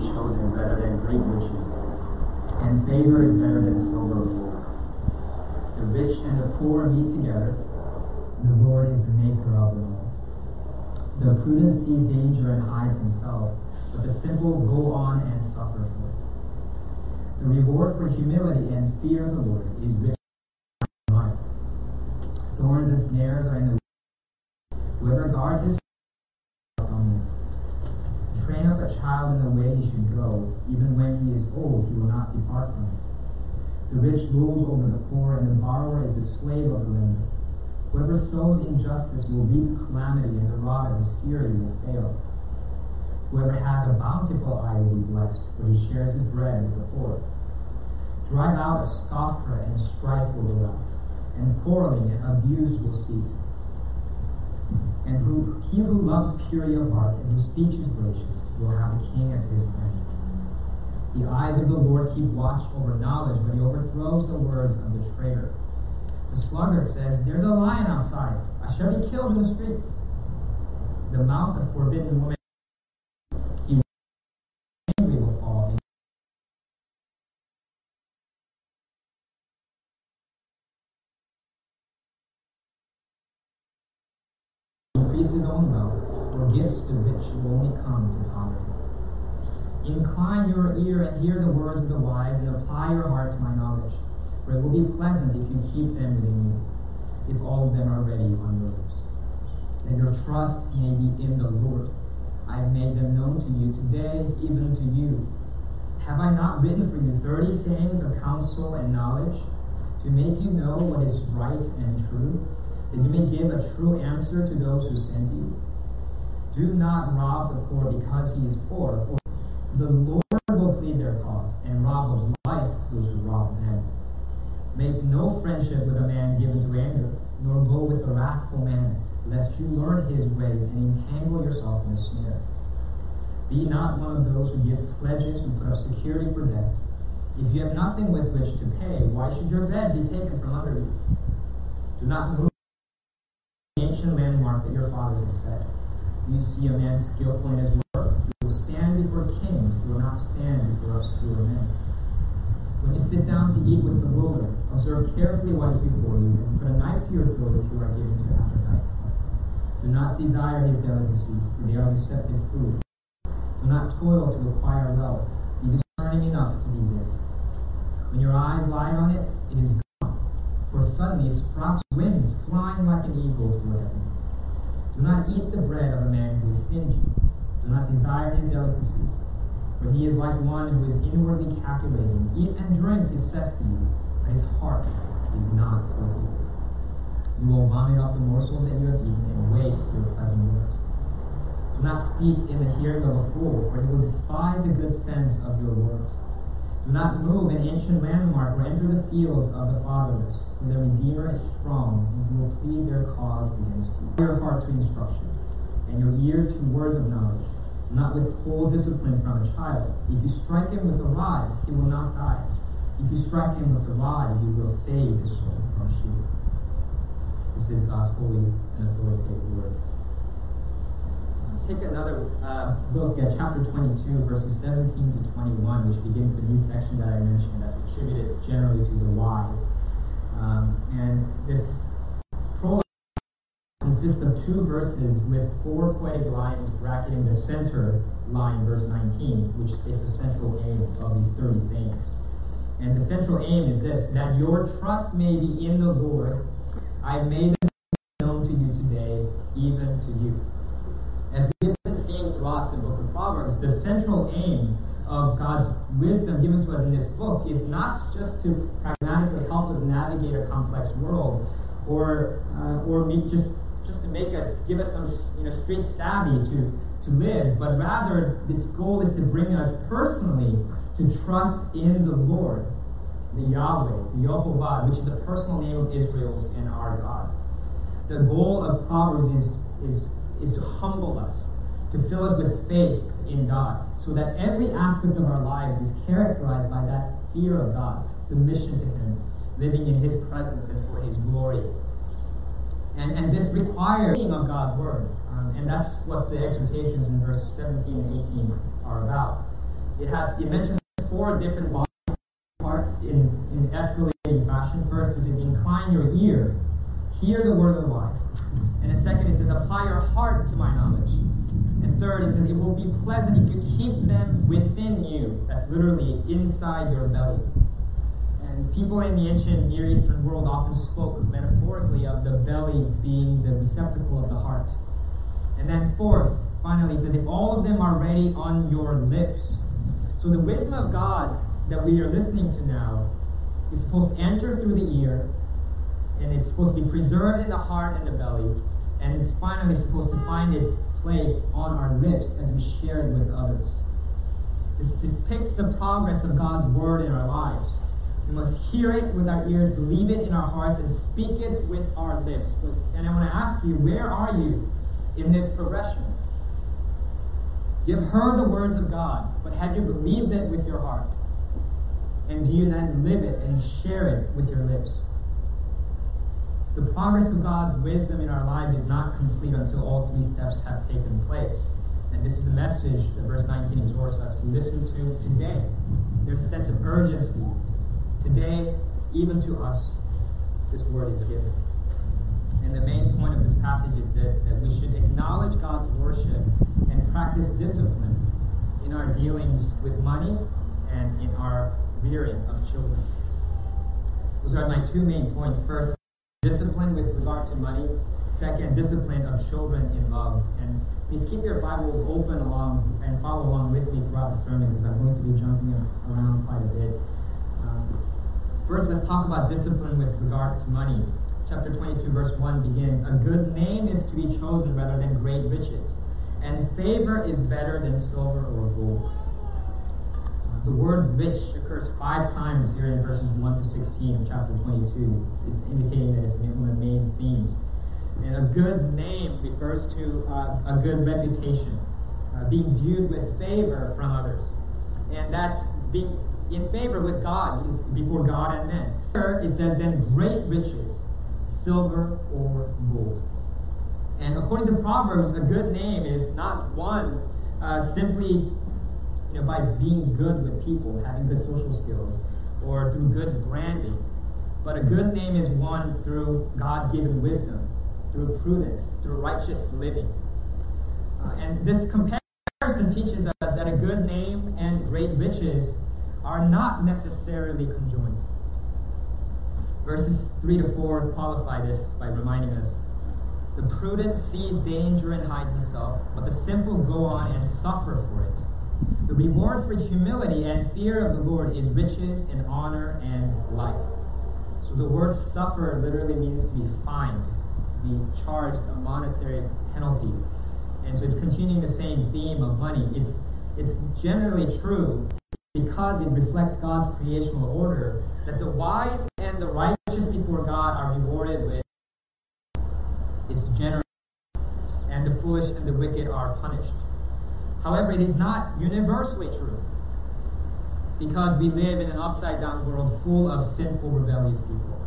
chosen better than great riches, and favor is better than silver or. The rich and the poor meet together. The Lord is the maker of them all. The prudent sees danger and hides himself, but the simple go on and suffer for it. The reward for humility and fear of the Lord is rich life. Thorns and snares are in the. Whoever guards his. Train up a child in the way he should go, even when he is old, he will not depart from it. The rich rules over the poor, and the borrower is the slave of the lender. Whoever sows injustice will reap calamity, and the rod of his fury will fail. Whoever has a bountiful eye will be blessed, for he shares his bread with the poor. Drive out a scoffer, and strife will out, and quarreling and abuse will cease. And who, he who loves purity of heart and whose speech is gracious will have a king as his friend. The eyes of the Lord keep watch over knowledge, but he overthrows the words of the traitor. The sluggard says, There's a lion outside. I shall be killed in the streets. The mouth of forbidden woman he will fall. Increase his own wealth, or gifts to rich will only come to poverty. Incline your ear and hear the words of the wise, and apply your heart to my knowledge. For it will be pleasant if you keep them within you, if all of them are ready on your lips. That your trust may be in the Lord. I have made them known to you today, even to you. Have I not written for you thirty sayings of counsel and knowledge, to make you know what is right and true, that you may give a true answer to those who send you? Do not rob the poor because he is poor, for the Lord will plead their cause, and rob of life those who rob them. Make no friendship with a man given to anger, nor go with a wrathful man, lest you learn his ways and entangle yourself in a snare. Be not one of those who give pledges, who put up security for debts. If you have nothing with which to pay, why should your bed be taken from under you? Do not move the ancient landmark that your fathers have set. You see a man skillful in his work, he will stand before kings, he will not stand before obscure men. When you sit down to eat with the ruler, observe carefully what is before you, and put a knife to your throat if you are given to appetite. Do not desire his delicacies, for they are deceptive food. Do not toil to acquire wealth. Be discerning enough to desist. When your eyes light on it, it is gone, for suddenly it sprouts wings, flying like an eagle toward heaven. Do not eat the bread of a man who is stingy. Do not desire his delicacies. For he is like one who is inwardly calculating. Eat and drink, he says to you, but his heart is not with you. You will vomit up the morsels that you have eaten and waste your pleasant words. Do not speak in the hearing of a fool, for he will despise the good sense of your words. Do not move an ancient landmark or enter the fields of the fatherless, for the Redeemer is strong, and he will plead their cause against you. Your heart to instruction, and your ear to words of knowledge. Do not withhold discipline from a child. If you strike him with a rod, he will not die. If you strike him with a rod, you will save his soul from shame. This is God's holy and authoritative word. Take another uh, look at chapter 22, verses 17 to 21, which begins the new section that I mentioned that's attributed generally to the wise. Um, and this prologue consists of two verses with four poetic lines bracketing the center line, verse 19, which is the central aim of these 30 sayings. And the central aim is this that your trust may be in the Lord. I've made them known to you today, even to you. As we've been seeing throughout the book of Proverbs, the central aim of God's wisdom given to us in this book is not just to pragmatically help us navigate a complex world, or uh, or just just to make us give us some you know street savvy to to live, but rather its goal is to bring us personally to trust in the Lord, the Yahweh, the Yehovah, which is the personal name of Israel's and our God. The goal of Proverbs is is is to humble us, to fill us with faith in God, so that every aspect of our lives is characterized by that fear of God, submission to Him, living in His presence and for His glory. And, and this requires of God's Word. Um, and that's what the exhortations in verse 17 and 18 are about. it has it mentions four different body parts in, in escalating fashion. First, it says, Incline your ear, hear the word of the wise. And then second, it says, Apply your heart to my knowledge. And third, it says, It will be pleasant if you keep them within you. That's literally inside your belly. And people in the ancient Near Eastern world often spoke metaphorically of the belly being the receptacle of the heart. And then fourth, finally, it says, If all of them are ready on your lips. So the wisdom of God that we are listening to now is supposed to enter through the ear, and it's supposed to be preserved in the heart and the belly, and it's finally supposed to find its place on our lips as we share it with others. This depicts the progress of God's word in our lives. We must hear it with our ears, believe it in our hearts, and speak it with our lips. And I want to ask you, where are you in this progression? You have heard the words of God, but have you believed it with your heart? And do you then live it and share it with your lips? The progress of God's wisdom in our life is not complete until all three steps have taken place. And this is the message that verse 19 exhorts us to listen to today. There's a sense of urgency. Today, even to us, this word is given. And the main point of this passage is this that we should acknowledge God's worship and practice discipline in our dealings with money and in our rearing of children. Those are my two main points. First, discipline with regard to money. Second, discipline of children in love. And please keep your Bibles open along and follow along with me throughout the sermon because I'm going to be jumping around quite a bit. Um, first, let's talk about discipline with regard to money. Chapter 22, verse 1 begins A good name is to be chosen rather than great riches, and favor is better than silver or gold. The word rich occurs five times here in verses 1 to 16 of chapter 22. It's, it's indicating that it's one of the main themes. And a good name refers to uh, a good reputation, uh, being viewed with favor from others. And that's being in favor with God, before God and men. Here it says, then great riches, silver or gold. And according to Proverbs, a good name is not one uh, simply by being good with people, having good social skills, or through good branding. But a good name is won through God given wisdom, through prudence, through righteous living. Uh, and this comparison teaches us that a good name and great riches are not necessarily conjoined. Verses 3 to 4 qualify this by reminding us the prudent sees danger and hides himself, but the simple go on and suffer for it. The reward for humility and fear of the Lord is riches and honor and life. So the word suffer literally means to be fined, to be charged a monetary penalty. And so it's continuing the same theme of money. It's it's generally true because it reflects God's creational order that the wise and the righteous before God are rewarded with its generous, and the foolish and the wicked are punished. However, it is not universally true because we live in an upside down world full of sinful, rebellious people.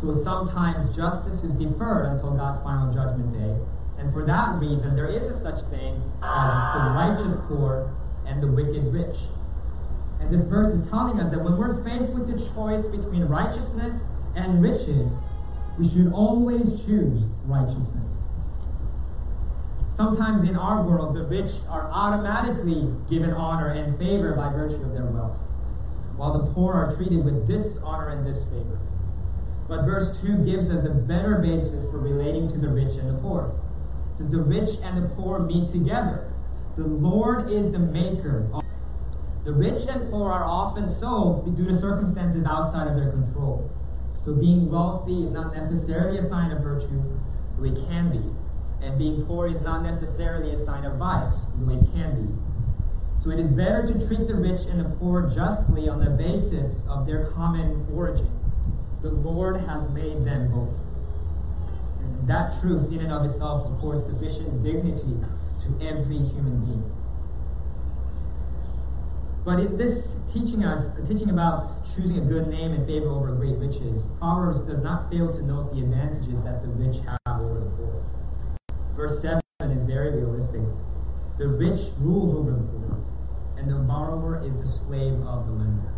So sometimes justice is deferred until God's final judgment day. And for that reason, there is a such thing as the righteous poor and the wicked rich. And this verse is telling us that when we're faced with the choice between righteousness and riches, we should always choose righteousness. Sometimes in our world, the rich are automatically given honor and favor by virtue of their wealth, while the poor are treated with dishonor and disfavor. But verse 2 gives us a better basis for relating to the rich and the poor. It says, The rich and the poor meet together. The Lord is the maker. Of The rich and poor are often so due to circumstances outside of their control. So being wealthy is not necessarily a sign of virtue, but it can be. And being poor is not necessarily a sign of vice, though it can be. So it is better to treat the rich and the poor justly on the basis of their common origin. The Lord has made them both. And that truth, in and of itself, affords sufficient dignity to every human being. But in this teaching us, teaching about choosing a good name in favor over great riches, Proverbs does not fail to note the advantages that the rich have over the poor. Verse 7 is very realistic. The rich rules over the poor, and the borrower is the slave of the lender.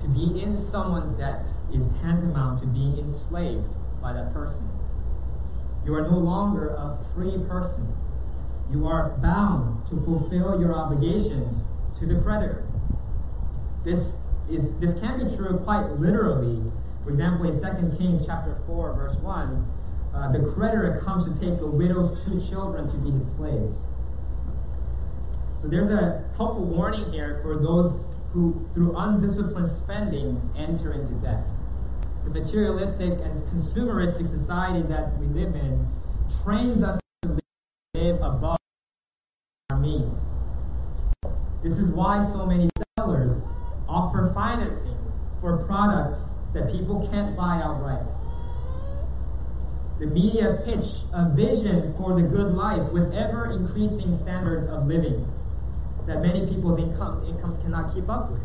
To be in someone's debt is tantamount to being enslaved by that person. You are no longer a free person. You are bound to fulfill your obligations to the creditor. This is this can be true quite literally. For example, in 2 Kings chapter 4, verse 1, uh, the creditor comes to take the widow's two children to be his slaves. So there's a helpful warning here for those who, through undisciplined spending, enter into debt. The materialistic and consumeristic society that we live in trains us to live above our means. This is why so many sellers offer financing for products that people can't buy outright. The media pitch a vision for the good life with ever increasing standards of living that many people's income, incomes cannot keep up with,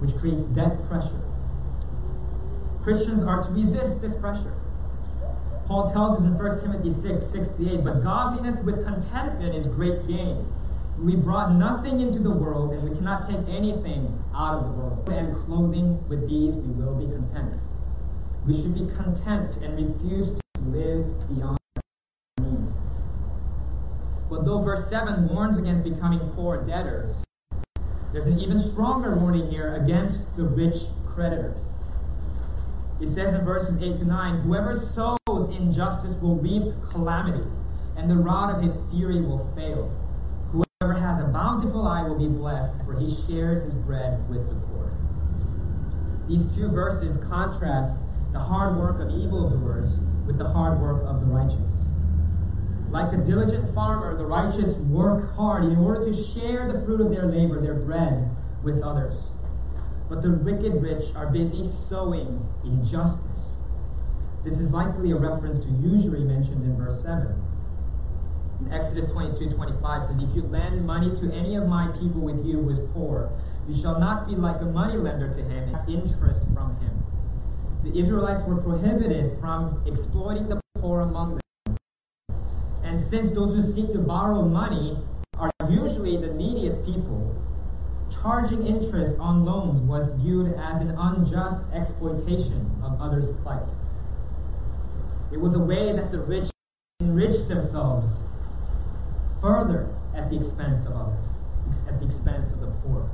which creates debt pressure. Christians are to resist this pressure. Paul tells us in 1 Timothy 6 6 to 8, but godliness with contentment is great gain. We brought nothing into the world, and we cannot take anything out of the world. And clothing with these we will be content. We should be content and refuse to live beyond our means. But though verse 7 warns against becoming poor debtors, there's an even stronger warning here against the rich creditors. It says in verses 8 to 9 Whoever sows injustice will reap calamity, and the rod of his fury will fail. Whoever has a bountiful eye will be blessed, for he shares his bread with the poor. These two verses contrast the hard work of evildoers with the hard work of the righteous. Like the diligent farmer, the righteous work hard in order to share the fruit of their labor, their bread, with others. But the wicked rich are busy sowing injustice. This is likely a reference to usury mentioned in verse 7. In Exodus 22 25 says, If you lend money to any of my people with you who is poor, you shall not be like a money lender to him and interest from him. The Israelites were prohibited from exploiting the poor among them. And since those who seek to borrow money are usually the neediest people, charging interest on loans was viewed as an unjust exploitation of others' plight. It was a way that the rich enriched themselves further at the expense of others, at the expense of the poor.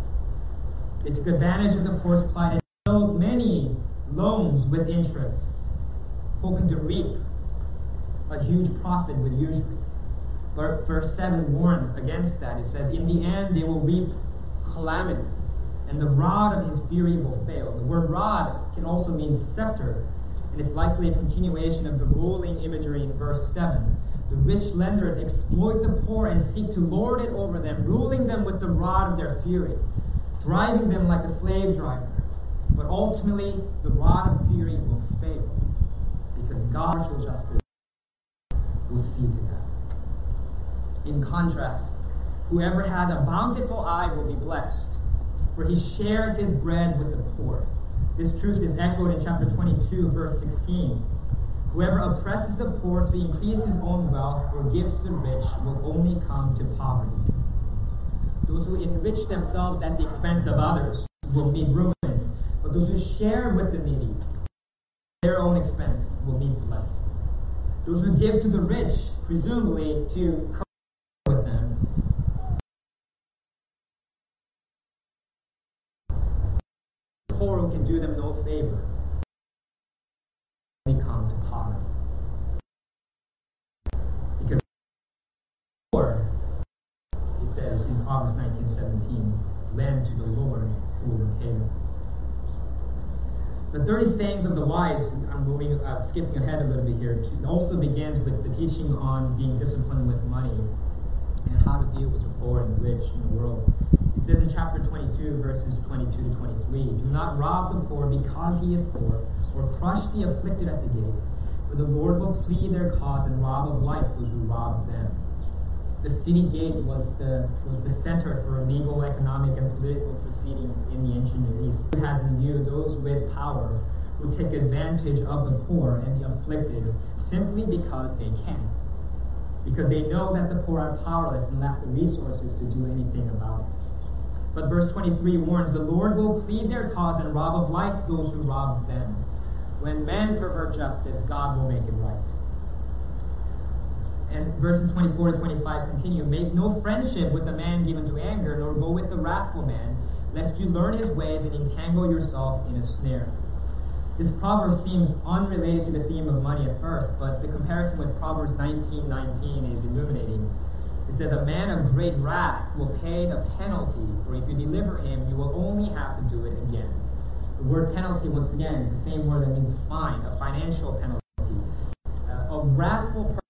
They took advantage of the poor's plight and sold many loans with interests, hoping to reap a huge profit with usury. But verse 7 warns against that. It says, In the end, they will reap calamity, and the rod of his fury will fail. The word rod can also mean scepter, and it's likely a continuation of the ruling imagery in verse 7. The rich lenders exploit the poor and seek to lord it over them, ruling them with the rod of their fury, driving them like a slave driver. But ultimately, the rod of fury will fail because God's justice will see to that. In contrast, whoever has a bountiful eye will be blessed, for he shares his bread with the poor. This truth is echoed in chapter 22, verse 16. Whoever oppresses the poor to increase his own wealth or gives to the rich will only come to poverty. Those who enrich themselves at the expense of others will be ruin, but those who share with the needy their own expense will be blessed. Those who give to the rich, presumably to with them, the poor who can do them no favor, they come to poverty. Because poor, it says in Proverbs 19:17, lend to the Lord who will repay them. The 30 sayings of the wise, I'm moving, uh, skipping ahead a little bit here, also begins with the teaching on being disciplined with money and how to deal with the poor and the rich in the world. It says in chapter 22, verses 22 to 23, Do not rob the poor because he is poor, or crush the afflicted at the gate, for the Lord will plead their cause and rob of life those who rob them. The city gate was the was the center for legal, economic, and political proceedings in the ancient Near East. It has in view those with power who take advantage of the poor and the afflicted simply because they can. because they know that the poor are powerless and lack the resources to do anything about it. But verse 23 warns the Lord will plead their cause and rob of life those who rob them. When men pervert justice, God will make it right. And verses 24 to 25 continue Make no friendship with a man given to anger, nor go with the wrathful man, lest you learn his ways and entangle yourself in a snare. This proverb seems unrelated to the theme of money at first, but the comparison with Proverbs 19:19 is illuminating. It says, A man of great wrath will pay the penalty, for if you deliver him, you will only have to do it again. The word penalty, once again, is the same word that means fine, a financial penalty. Uh, a wrathful person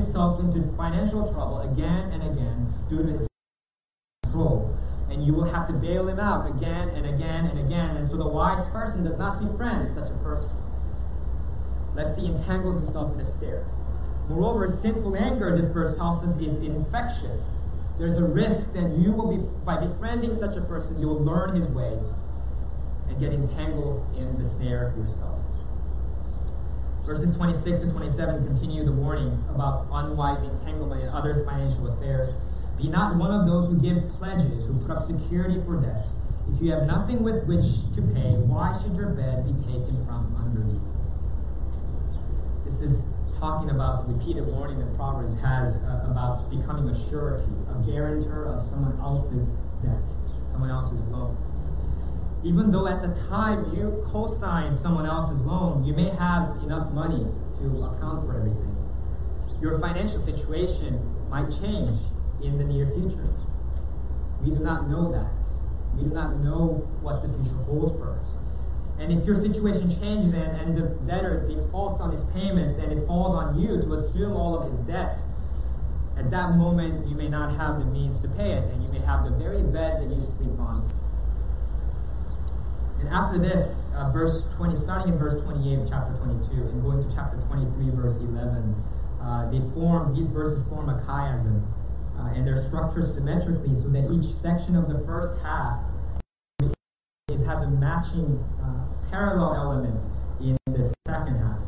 himself into financial trouble again and again due to his control and you will have to bail him out again and again and again. And so the wise person does not befriend such a person, lest he entangle himself in a snare. Moreover, sinful anger, this verse tells us, is infectious. There's a risk that you will be, by befriending such a person, you will learn his ways and get entangled in the snare yourself. Verses 26 to 27 continue the warning about unwise entanglement in others' financial affairs. Be not one of those who give pledges, who put up security for debts. If you have nothing with which to pay, why should your bed be taken from under you? This is talking about the repeated warning that Proverbs has uh, about becoming a surety, a guarantor of someone else's debt, someone else's loan. Even though at the time you co sign someone else's loan, you may have enough money to account for everything. Your financial situation might change in the near future. We do not know that. We do not know what the future holds for us. And if your situation changes and, and the debtor defaults on his payments and it falls on you to assume all of his debt, at that moment you may not have the means to pay it, and you may have the very bed that you sleep on. And after this, uh, verse 20, starting in verse 28 of chapter 22 and going to chapter 23, verse 11, uh, they form, these verses form a chiasm uh, and they're structured symmetrically so that each section of the first half is, has a matching uh, parallel element in the second half.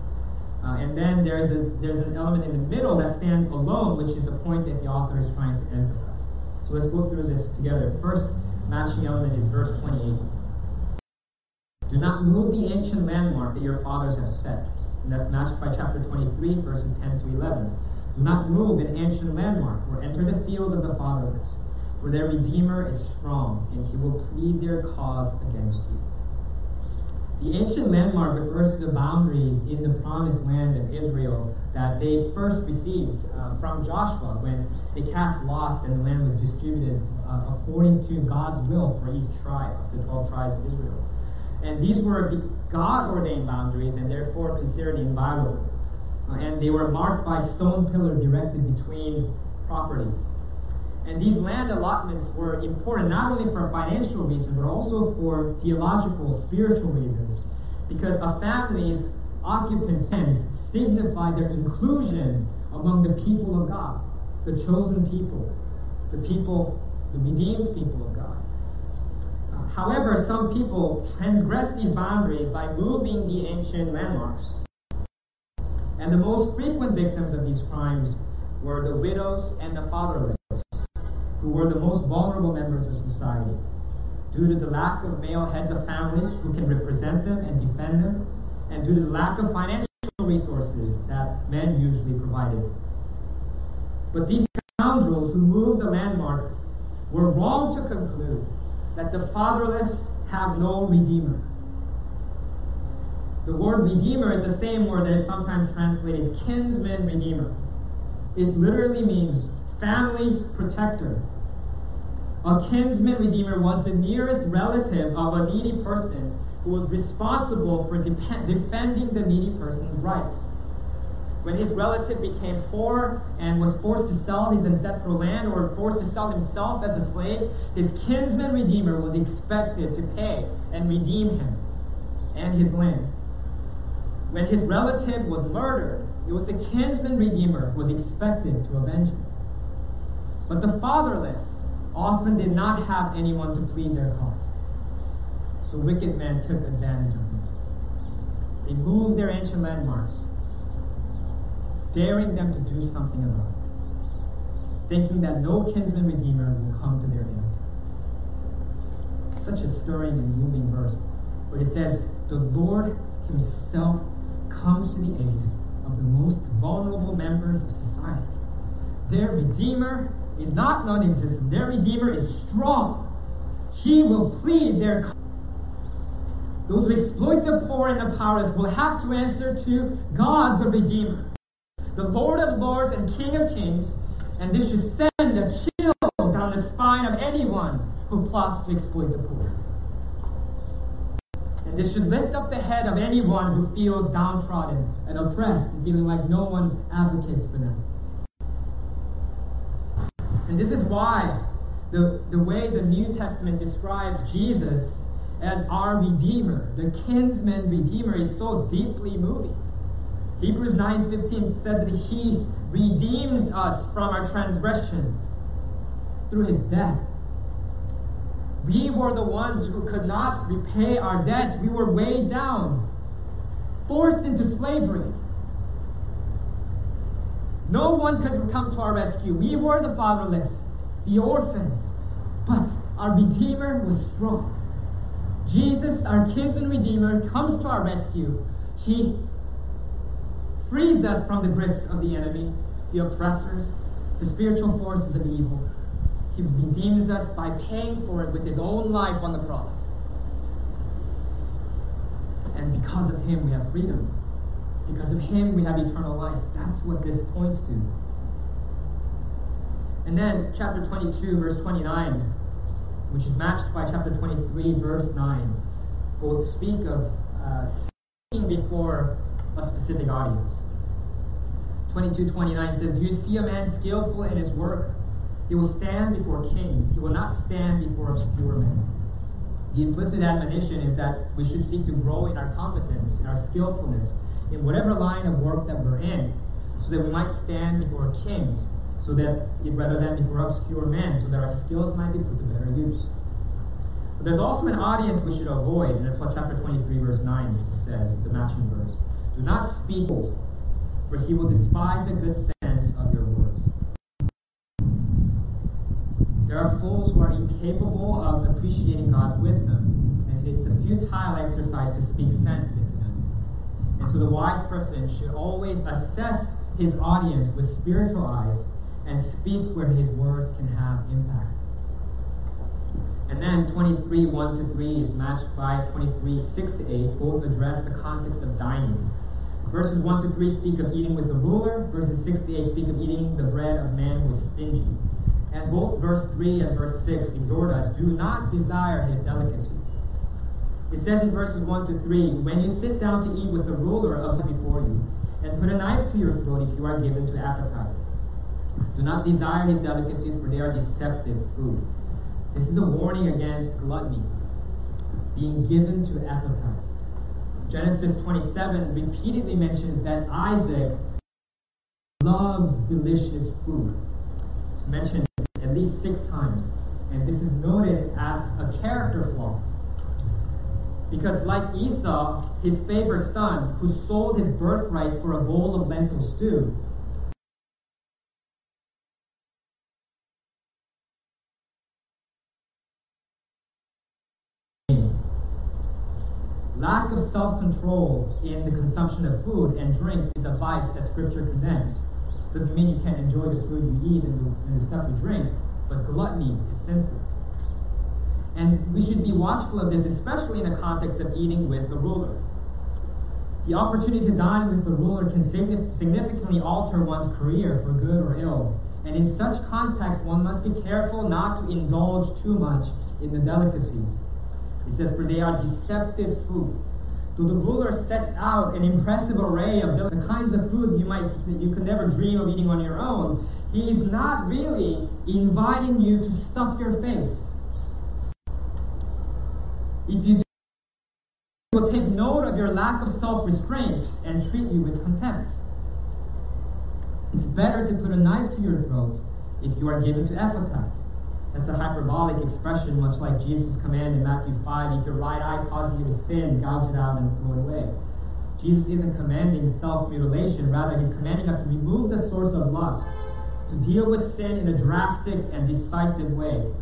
Uh, and then there's a there's an element in the middle that stands alone, which is the point that the author is trying to emphasize. So let's go through this together. First matching element is verse 28. Do not move the ancient landmark that your fathers have set. And that's matched by chapter 23, verses 10 to 11. Do not move an ancient landmark or enter the fields of the fatherless, for their Redeemer is strong, and he will plead their cause against you. The ancient landmark refers to the boundaries in the promised land of Israel that they first received uh, from Joshua when they cast lots and the land was distributed uh, according to God's will for each tribe, of the 12 tribes of Israel. And these were God ordained boundaries and therefore considered inviolable uh, and they were marked by stone pillars erected between properties. And these land allotments were important not only for financial reasons, but also for theological, spiritual reasons. Because a family's occupants signified their inclusion among the people of God, the chosen people, the people, the redeemed people of God. However, some people transgressed these boundaries by moving the ancient landmarks and the most frequent victims of these crimes were the widows and the fatherless, who were the most vulnerable members of society. Due to the lack of male heads of families who can represent them and defend them, and due to the lack of financial resources that men usually provided. But these scoundrels who moved the landmarks were wrong to conclude that the fatherless have no redeemer. The word redeemer is the same word that is sometimes translated kinsman redeemer. It literally means family protector. A kinsman redeemer was the nearest relative of a needy person who was responsible for de- defending the needy person's rights. When his relative became poor and was forced to sell his ancestral land or forced to sell himself as a slave, his kinsman redeemer was expected to pay and redeem him and his land. When his relative was murdered, it was the kinsman redeemer who was expected to avenge him. But the fatherless often did not have anyone to plead their cause. So wicked men took advantage of them. They moved their ancient landmarks daring them to do something about it, thinking that no kinsman redeemer will come to their aid. Such a stirring and moving verse where it says, The Lord Himself comes to the aid of the most vulnerable members of society. Their Redeemer is not non existent, their Redeemer is strong. He will plead their cause. Those who exploit the poor and the powerless will have to answer to God the Redeemer, the Lord of Lords and King of Kings, and this should send a chill down the spine of anyone who plots to exploit the poor. And this should lift up the head of anyone who feels downtrodden and oppressed and feeling like no one advocates for them. And this is why the, the way the New Testament describes Jesus as our Redeemer, the kinsman Redeemer, is so deeply moving. Hebrews 9:15 says that he redeems us from our transgressions through his death. We were the ones who could not repay our debt. We were weighed down, forced into slavery. No one could come to our rescue. We were the fatherless, the orphans, but our Redeemer was strong. Jesus, our kinsman Redeemer, comes to our rescue. He frees us from the grips of the enemy, the oppressors, the spiritual forces of evil. He redeems us by paying for it with his own life on the cross. And because of him, we have freedom. Because of him, we have eternal life. That's what this points to. And then, chapter 22, verse 29, which is matched by chapter 23, verse 9, both speak of uh, speaking before a specific audience. 22 29 says, Do you see a man skillful in his work? He will stand before kings. He will not stand before obscure men. The implicit admonition is that we should seek to grow in our competence, in our skillfulness, in whatever line of work that we're in, so that we might stand before kings, so that rather than before obscure men, so that our skills might be put to better use. But there's also an audience we should avoid, and that's what chapter 23, verse 9 says, the matching verse. Do not speak, for he will despise the good sense of your words. There are fools who are incapable of appreciating God's wisdom, and it's a futile exercise to speak sense into them. And so the wise person should always assess his audience with spiritual eyes and speak where his words can have impact. And then 23, 1 to 3 is matched by 23, 6 to 8. Both address the context of dining. Verses 1 to 3 speak of eating with the ruler. Verses 6 to 8 speak of eating the bread of man who is stingy. And both verse 3 and verse 6 exhort us do not desire his delicacies. It says in verses 1 to 3 When you sit down to eat with the ruler of before you, and put a knife to your throat if you are given to appetite. Do not desire his delicacies, for they are deceptive food. This is a warning against gluttony, being given to appetite. Genesis 27 repeatedly mentions that Isaac loved delicious food. It's mentioned at least six times. And this is noted as a character flaw. Because, like Esau, his favorite son, who sold his birthright for a bowl of lentil stew, lack of self control in the consumption of food and drink is a vice that Scripture condemns. Doesn't mean you can't enjoy the food you eat and the, and the stuff you drink, but gluttony is sinful. And we should be watchful of this, especially in the context of eating with the ruler. The opportunity to dine with the ruler can significantly alter one's career for good or ill. And in such context, one must be careful not to indulge too much in the delicacies. It says, For they are deceptive food. So the ruler sets out an impressive array of the kinds of food you might you could never dream of eating on your own. He is not really inviting you to stuff your face. If you do, he will take note of your lack of self-restraint and treat you with contempt. It's better to put a knife to your throat if you are given to appetite that's a hyperbolic expression, much like Jesus' command in Matthew 5 if your right eye causes you to sin, gouge it out and throw it away. Jesus isn't commanding self mutilation, rather, he's commanding us to remove the source of lust, to deal with sin in a drastic and decisive way.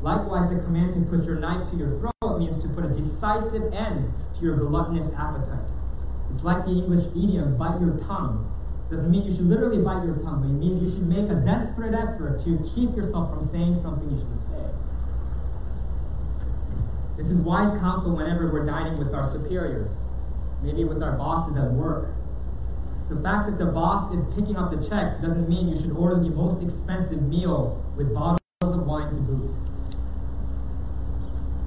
Likewise, the command to put your knife to your throat means to put a decisive end to your gluttonous appetite. It's like the English idiom, bite your tongue. Doesn't mean you should literally bite your tongue, but it means you should make a desperate effort to keep yourself from saying something you shouldn't say. This is wise counsel whenever we're dining with our superiors, maybe with our bosses at work. The fact that the boss is picking up the check doesn't mean you should order the most expensive meal with bottles of wine to boot.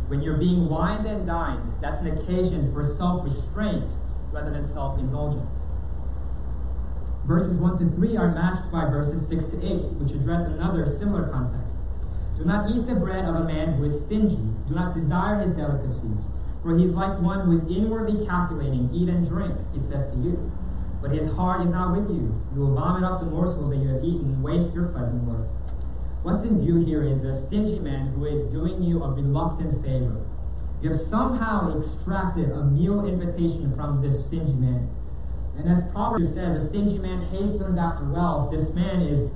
When you're being wined and dined, that's an occasion for self restraint rather than self indulgence. Verses 1 to 3 are matched by verses 6 to 8, which address another similar context. Do not eat the bread of a man who is stingy. Do not desire his delicacies. For he is like one who is inwardly calculating, eat and drink, he says to you. But his heart is not with you. You will vomit up the morsels that you have eaten and waste your pleasant words. What's in view here is a stingy man who is doing you a reluctant favor. You have somehow extracted a meal invitation from this stingy man. And as Proverbs says, a stingy man hastens after wealth. This man is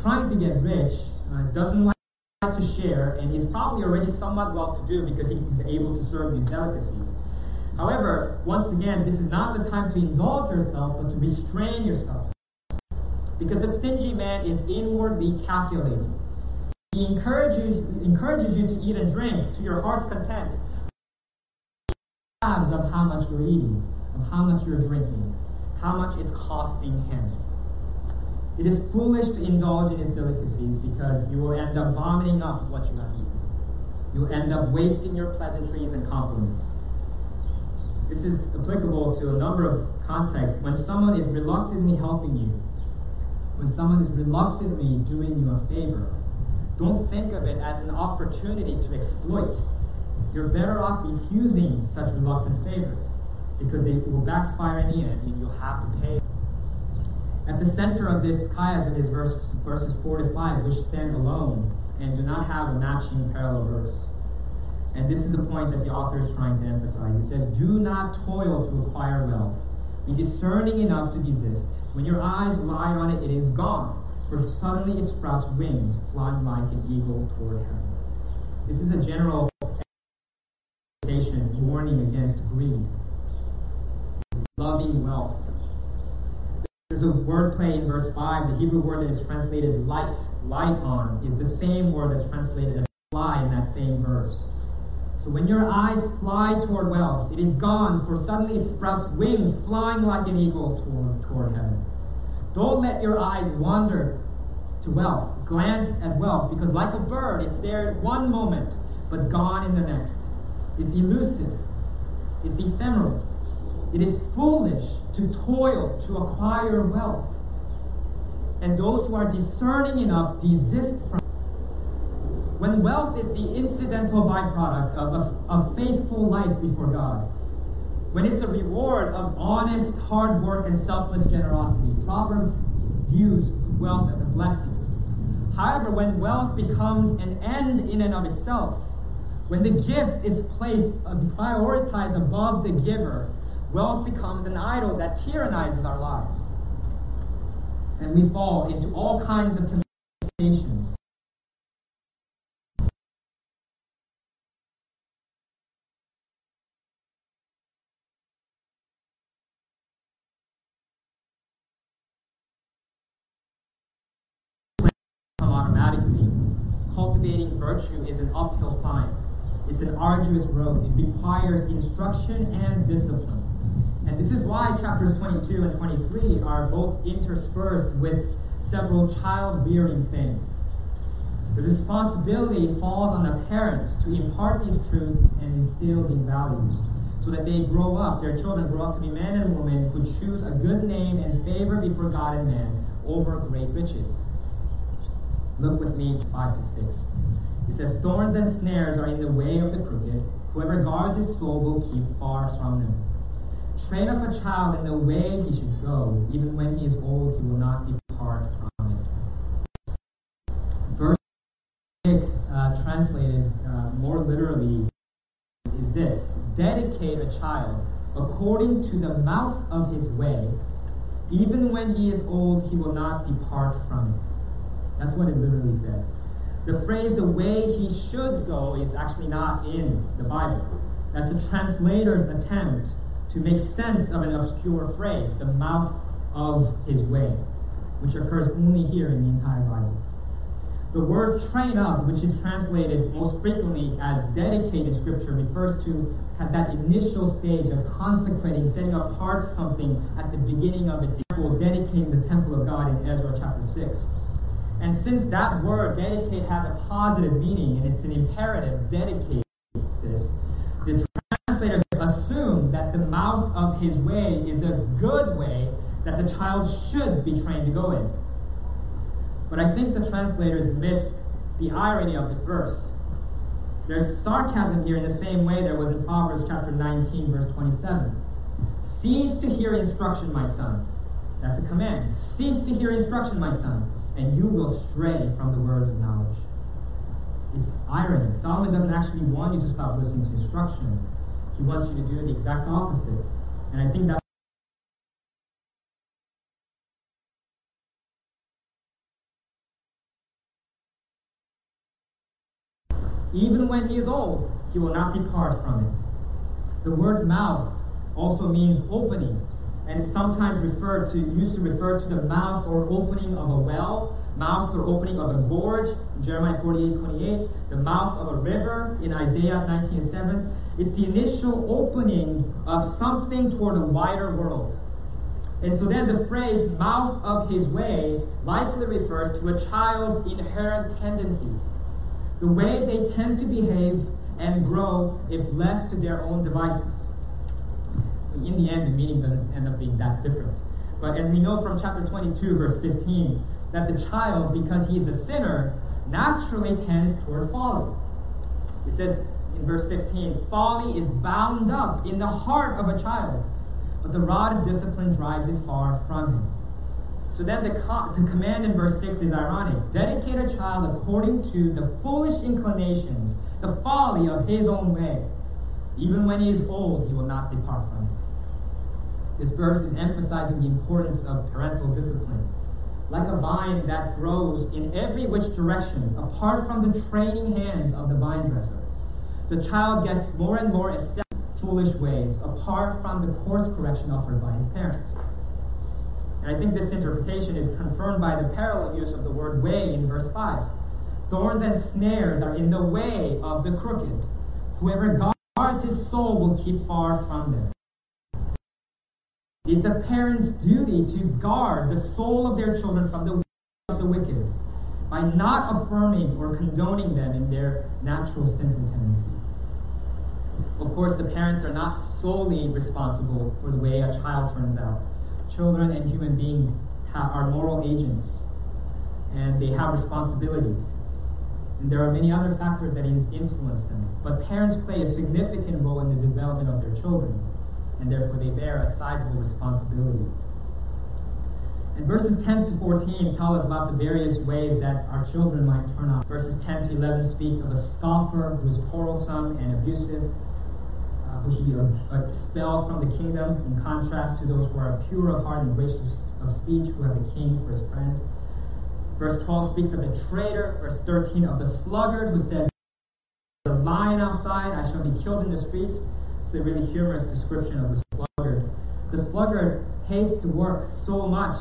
trying to get rich, uh, doesn't like to share, and he's probably already somewhat well to do because he's able to serve you delicacies. However, once again, this is not the time to indulge yourself, but to restrain yourself. Because the stingy man is inwardly calculating. He encourages, encourages you to eat and drink to your heart's content. Of how much you're eating, of how much you're drinking, how much it's costing him. It is foolish to indulge in his delicacies because you will end up vomiting up what you have eaten. You'll end up wasting your pleasantries and compliments. This is applicable to a number of contexts. When someone is reluctantly helping you, when someone is reluctantly doing you a favor, don't think of it as an opportunity to exploit. You're better off refusing such reluctant favors because it will backfire in the end and you'll have to pay. At the center of this chiasm is verse, verses 4 to 5, which stand alone and do not have a matching parallel verse. And this is the point that the author is trying to emphasize. He says, Do not toil to acquire wealth. Be discerning enough to desist. When your eyes lie on it, it is gone, for suddenly it sprouts wings, flying like an eagle toward heaven. This is a general warning against greed, loving wealth. There's a word play in verse 5. The Hebrew word that is translated light, light on, is the same word that's translated as fly in that same verse. So when your eyes fly toward wealth, it is gone, for suddenly it sprouts wings, flying like an eagle toward, toward heaven. Don't let your eyes wander to wealth. Glance at wealth, because like a bird, it's there one moment, but gone in the next. It's elusive, it's ephemeral. It is foolish to toil to acquire wealth. And those who are discerning enough desist from when wealth is the incidental byproduct of a, a faithful life before God, when it's a reward of honest hard work and selfless generosity, Proverbs views wealth as a blessing. However, when wealth becomes an end in and of itself, when the gift is placed, uh, prioritized above the giver, wealth becomes an idol that tyrannizes our lives. And we fall into all kinds of temptations. automatically. Cultivating virtue is an uphill climb. It's an arduous road. It requires instruction and discipline. And this is why chapters 22 and 23 are both interspersed with several child rearing sayings. The responsibility falls on the parents to impart these truths and instill these values so that they grow up, their children grow up to be men and women who choose a good name and favor before God and man over great riches. Look with me 5 to 6. It says, Thorns and snares are in the way of the crooked. Whoever guards his soul will keep far from them. Train up a child in the way he should go. Even when he is old, he will not depart from it. Verse 6, uh, translated uh, more literally, is this Dedicate a child according to the mouth of his way, even when he is old, he will not depart from it. That's what it literally says. The phrase, the way he should go, is actually not in the Bible. That's a translator's attempt to make sense of an obscure phrase, the mouth of his way, which occurs only here in the entire Bible. The word train up, which is translated most frequently as dedicated scripture, refers to that initial stage of consecrating, setting apart something at the beginning of its example, dedicating the temple of God in Ezra chapter 6. And since that word, dedicate, has a positive meaning and it's an imperative, dedicate this, the mouth of his way is a good way that the child should be trained to go in. But I think the translators missed the irony of this verse. There's sarcasm here in the same way there was in Proverbs chapter 19, verse 27. Cease to hear instruction, my son. That's a command. Cease to hear instruction, my son, and you will stray from the words of knowledge. It's irony. Solomon doesn't actually want you to stop listening to instruction. He wants you to do the exact opposite. And I think that's Even when he is old, he will not depart from it. The word mouth also means opening, and it's sometimes referred to, used to refer to the mouth or opening of a well, mouth or opening of a gorge, Jeremiah 48, 28, the mouth of a river in Isaiah 19, 7. It's the initial opening of something toward a wider world. And so then the phrase mouth of his way likely refers to a child's inherent tendencies the way they tend to behave and grow if left to their own devices. In the end, the meaning doesn't end up being that different. But and we know from chapter 22, verse 15, that the child, because he is a sinner, naturally tends toward folly. It says in verse 15, folly is bound up in the heart of a child, but the rod of discipline drives it far from him. So then the, co- the command in verse 6 is ironic. Dedicate a child according to the foolish inclinations, the folly of his own way. Even when he is old, he will not depart from it. This verse is emphasizing the importance of parental discipline. Like a vine that grows in every which direction, apart from the training hands of the vine dresser, the child gets more and more established foolish ways, apart from the course correction offered by his parents. And I think this interpretation is confirmed by the parallel use of the word way in verse 5. Thorns and snares are in the way of the crooked. Whoever guards his soul will keep far from them. It is the parent's duty to guard the soul of their children from the way of the wicked by not affirming or condoning them in their natural sinful tendencies. Of course, the parents are not solely responsible for the way a child turns out children and human beings have, are moral agents and they have responsibilities. And there are many other factors that influence them. But parents play a significant role in the development of their children, and therefore they bear a sizable responsibility. And verses 10 to 14 tell us about the various ways that our children might turn out. Verses 10 to 11 speak of a scoffer who is quarrelsome and abusive who should be expelled from the kingdom, in contrast to those who are pure of heart and gracious of speech, who have the king for his friend. Verse 12 speaks of the traitor. Verse 13 of the sluggard, who says, The lion outside, I shall be killed in the streets. It's a really humorous description of the sluggard. The sluggard hates to work so much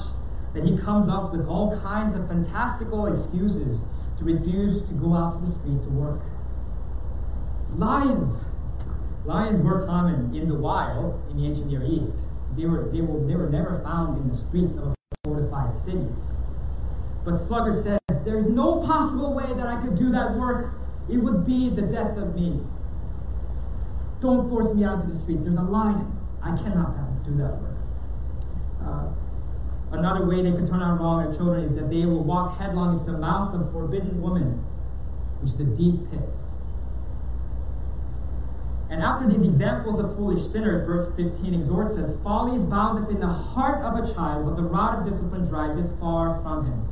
that he comes up with all kinds of fantastical excuses to refuse to go out to the street to work. Lions, Lions were common in the wild in the ancient Near East. They were, they were, they were never found in the streets of a fortified city. But Sluggard says, There's no possible way that I could do that work. It would be the death of me. Don't force me out the streets. There's a lion. I cannot do that work. Uh, another way they could turn out wrong their children is that they will walk headlong into the mouth of a forbidden woman, which is a deep pit. And after these examples of foolish sinners, verse 15 exhorts us folly is bound up in the heart of a child, but the rod of discipline drives it far from him.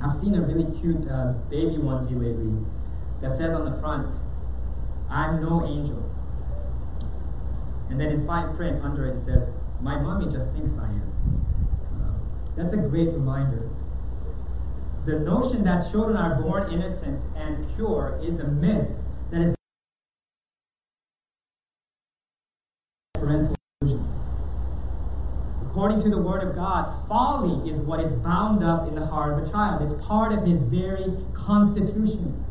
I've seen a really cute uh, baby onesie lately that says on the front, I'm no angel. And then in fine print under it, says, My mommy just thinks I am. Uh, that's a great reminder. The notion that children are born innocent and pure is a myth that is parental. According to the Word of God, folly is what is bound up in the heart of a child. It's part of his very constitution.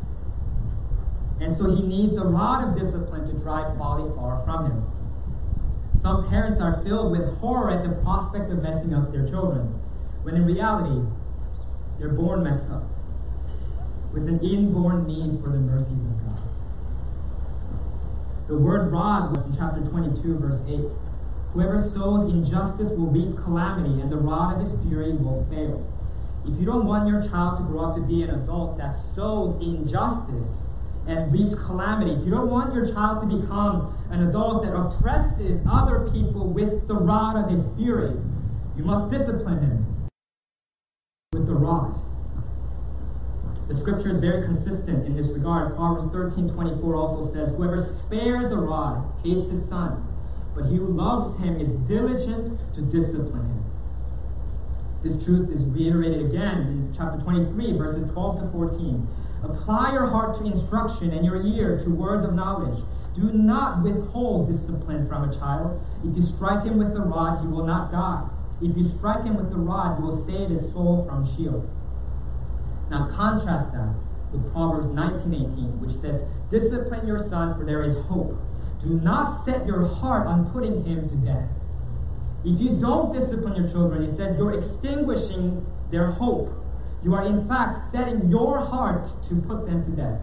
And so he needs the rod of discipline to drive folly far from him. Some parents are filled with horror at the prospect of messing up their children, when in reality, they're born messed up, with an inborn need for the mercies of God. The word rod was in chapter 22, verse 8. Whoever sows injustice will reap calamity, and the rod of his fury will fail. If you don't want your child to grow up to be an adult that sows injustice, and reaps calamity. If you don't want your child to become an adult that oppresses other people with the rod of his fury. You must discipline him with the rod. The scripture is very consistent in this regard. Proverbs 13 24 also says, Whoever spares the rod hates his son, but he who loves him is diligent to discipline him. This truth is reiterated again in chapter 23, verses 12 to 14. Apply your heart to instruction and your ear to words of knowledge. Do not withhold discipline from a child. If you strike him with the rod, he will not die. If you strike him with the rod, you will save his soul from Sheol. Now contrast that with Proverbs 19:18, which says, "Discipline your son, for there is hope. Do not set your heart on putting him to death." If you don't discipline your children, it says you're extinguishing their hope. You are in fact setting your heart to put them to death.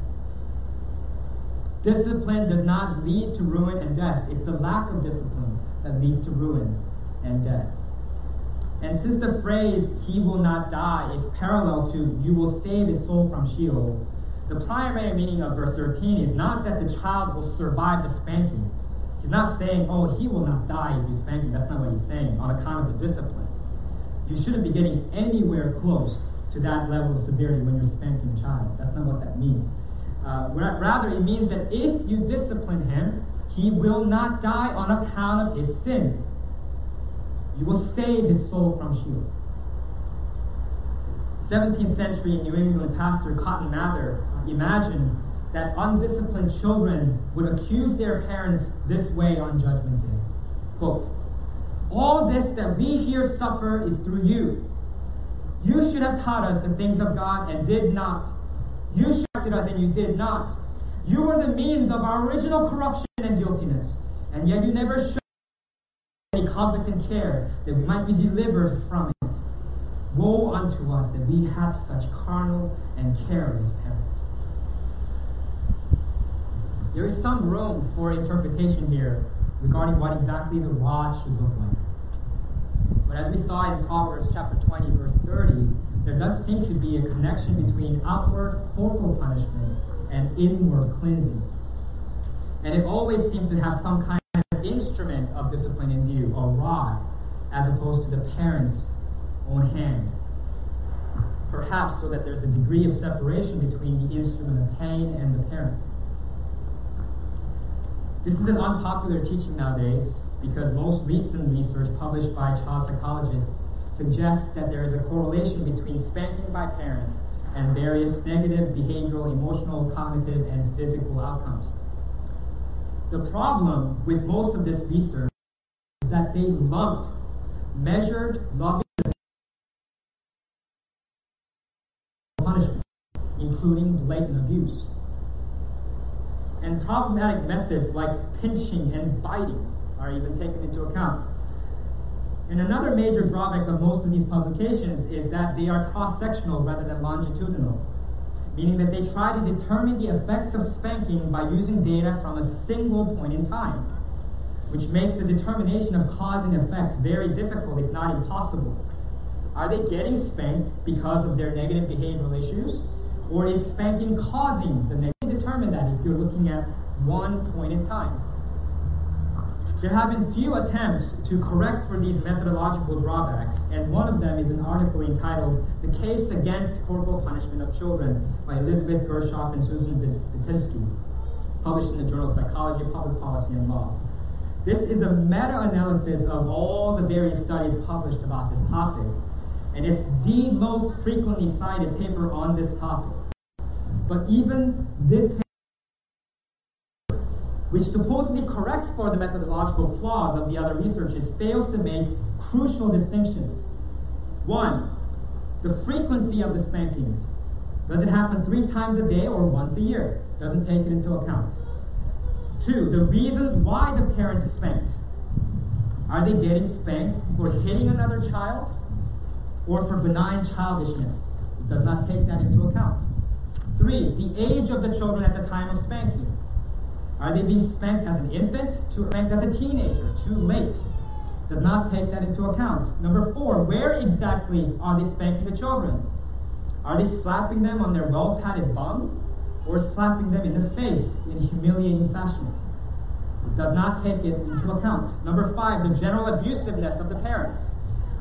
Discipline does not lead to ruin and death. It's the lack of discipline that leads to ruin and death. And since the phrase, he will not die, is parallel to, you will save his soul from Sheol, the primary meaning of verse 13 is not that the child will survive the spanking. He's not saying, oh, he will not die if you spank him. That's not what he's saying on account of the discipline. You shouldn't be getting anywhere close to that level of severity when you're spanking a child. That's not what that means. Uh, rather, it means that if you discipline him, he will not die on account of his sins. You will save his soul from Sheol. 17th century New England pastor Cotton Mather imagined that undisciplined children would accuse their parents this way on Judgment Day. Quote, All this that we here suffer is through you. You should have taught us the things of God and did not. You instructed us and you did not. You were the means of our original corruption and guiltiness, and yet you never showed any competent care that we might be delivered from it. Woe unto us that we had such carnal and careless parents. There is some room for interpretation here regarding what exactly the rod should look like. But as we saw in Proverbs chapter 20, verse 30, there does seem to be a connection between outward corporal punishment and inward cleansing. And it always seems to have some kind instrument of discipline in view, a rod, as opposed to the parent's own hand. Perhaps so that there's a degree of separation between the instrument of pain and the parent. This is an unpopular teaching nowadays, because most recent research published by child psychologists suggests that there is a correlation between spanking by parents and various negative behavioral, emotional, cognitive, and physical outcomes. The problem with most of this research is that they lump measured, loving punishment, including blatant abuse. And problematic methods like pinching and biting are even taken into account. And another major drawback of most of these publications is that they are cross sectional rather than longitudinal, meaning that they try to determine the effects of spanking by using data from a single point in time, which makes the determination of cause and effect very difficult, if not impossible. Are they getting spanked because of their negative behavioral issues? Or is spanking causing the negative? Determine that if you're looking at one point in time. There have been few attempts to correct for these methodological drawbacks, and one of them is an article entitled The Case Against Corporal Punishment of Children by Elizabeth Gershoff and Susan Bitensky, published in the journal Psychology, Public Policy, and Law. This is a meta analysis of all the various studies published about this topic, and it's the most frequently cited paper on this topic. But even this which supposedly corrects for the methodological flaws of the other researches, fails to make crucial distinctions. One, the frequency of the spankings. Does it happen three times a day or once a year? Doesn't take it into account. Two, the reasons why the parents spanked. Are they getting spanked for hitting another child or for benign childishness? It does not take that into account. Three, the age of the children at the time of spanking. Are they being spanked as an infant, to spanked as a teenager, too late? Does not take that into account. Number four, where exactly are they spanking the children? Are they slapping them on their well padded bum or slapping them in the face in a humiliating fashion? Does not take it into account. Number five, the general abusiveness of the parents.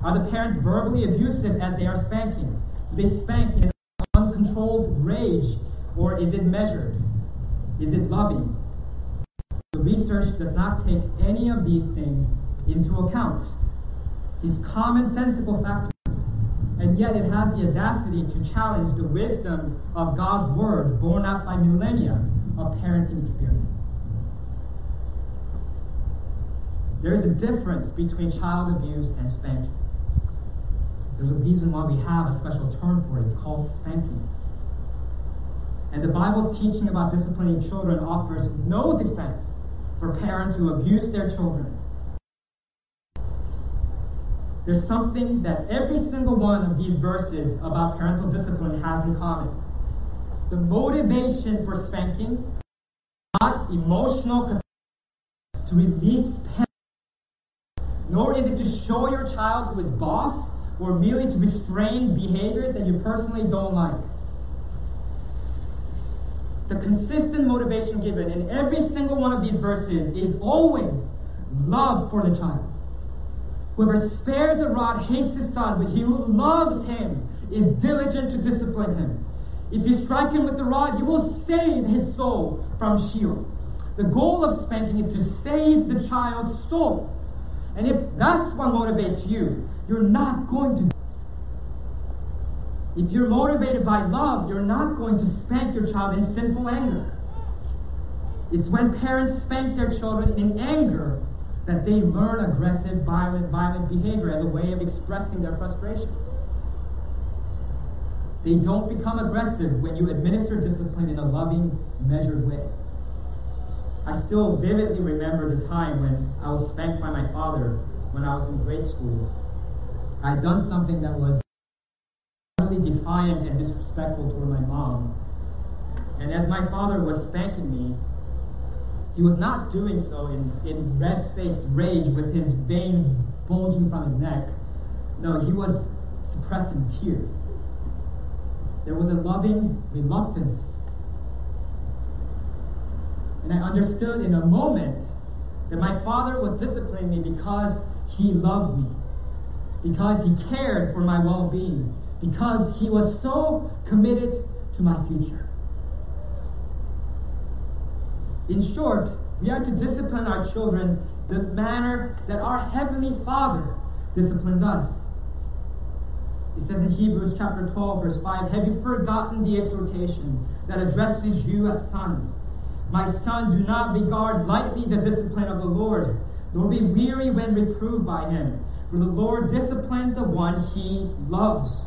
Are the parents verbally abusive as they are spanking? Do they spank in uncontrolled rage or is it measured? Is it loving? The research does not take any of these things into account. These commonsensical factors and yet it has the audacity to challenge the wisdom of God's word borne out by millennia of parenting experience. There is a difference between child abuse and spanking. There's a reason why we have a special term for it. It's called spanking. And the Bible's teaching about disciplining children offers no defense for parents who abuse their children there's something that every single one of these verses about parental discipline has in common. The motivation for spanking, not emotional to release pain, nor is it to show your child who is boss or merely to restrain behaviors that you personally don't like. The consistent motivation given in every single one of these verses is always love for the child. Whoever spares a rod hates his son, but he who loves him is diligent to discipline him. If you strike him with the rod, you will save his soul from Sheol. The goal of spanking is to save the child's soul. And if that's what motivates you, you're not going to. If you're motivated by love, you're not going to spank your child in sinful anger. It's when parents spank their children in anger that they learn aggressive, violent, violent behavior as a way of expressing their frustrations. They don't become aggressive when you administer discipline in a loving, measured way. I still vividly remember the time when I was spanked by my father when I was in grade school. I had done something that was utterly defiant and disrespectful toward my mom. And as my father was spanking me, he was not doing so in, in red faced rage with his veins bulging from his neck. No, he was suppressing tears. There was a loving reluctance. And I understood in a moment that my father was disciplining me because he loved me, because he cared for my well being, because he was so committed to my future. In short, we are to discipline our children the manner that our Heavenly Father disciplines us. It says in Hebrews chapter 12, verse 5 Have you forgotten the exhortation that addresses you as sons? My son, do not regard lightly the discipline of the Lord, nor be weary when reproved by him. For the Lord disciplines the one he loves,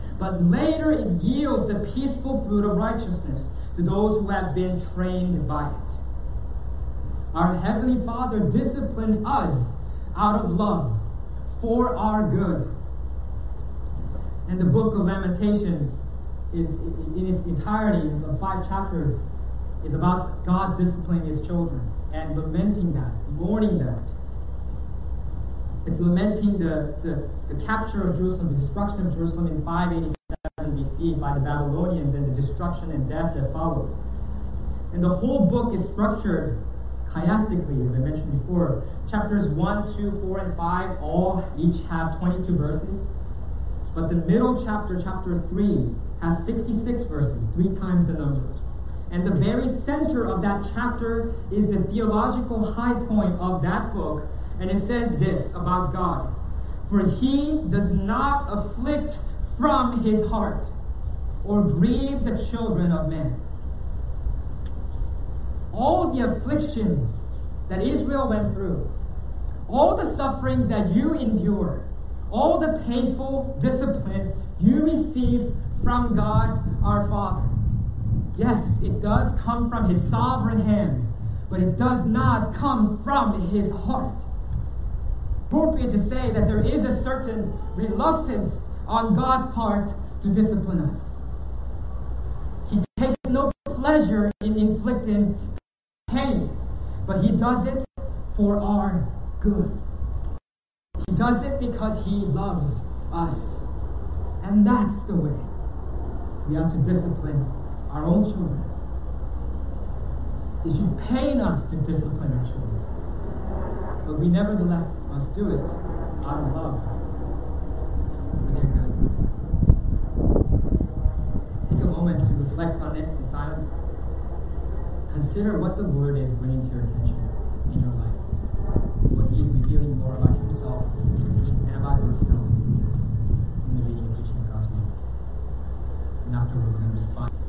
but later it yields the peaceful fruit of righteousness to those who have been trained by it. Our Heavenly Father disciplines us out of love for our good. And the book of Lamentations is in its entirety, the five chapters, is about God disciplining his children and lamenting that, mourning that. It's lamenting the, the, the capture of Jerusalem, the destruction of Jerusalem in 587 BC by the Babylonians and the destruction and death that followed. And the whole book is structured chiastically, as I mentioned before. Chapters 1, 2, 4, and 5 all each have 22 verses. But the middle chapter, chapter 3, has 66 verses, three times the number. And the very center of that chapter is the theological high point of that book. And it says this about God For he does not afflict from his heart or grieve the children of men. All the afflictions that Israel went through, all the sufferings that you endure, all the painful discipline you receive from God our Father. Yes, it does come from His sovereign hand, but it does not come from His heart. Appropriate to say that there is a certain reluctance on God's part to discipline us. He takes no pleasure in inflicting pain, but He does it for our good. He does it because He loves us. And that's the way we have to discipline our own children. It should pain us to discipline our children. But we nevertheless must do it out of love for their good. Take a moment to reflect on this in silence. Consider what the Lord is bringing to your attention in your life. What He is revealing more about Himself and about yourself in the reading of God's Word. And afterward, we're going to respond.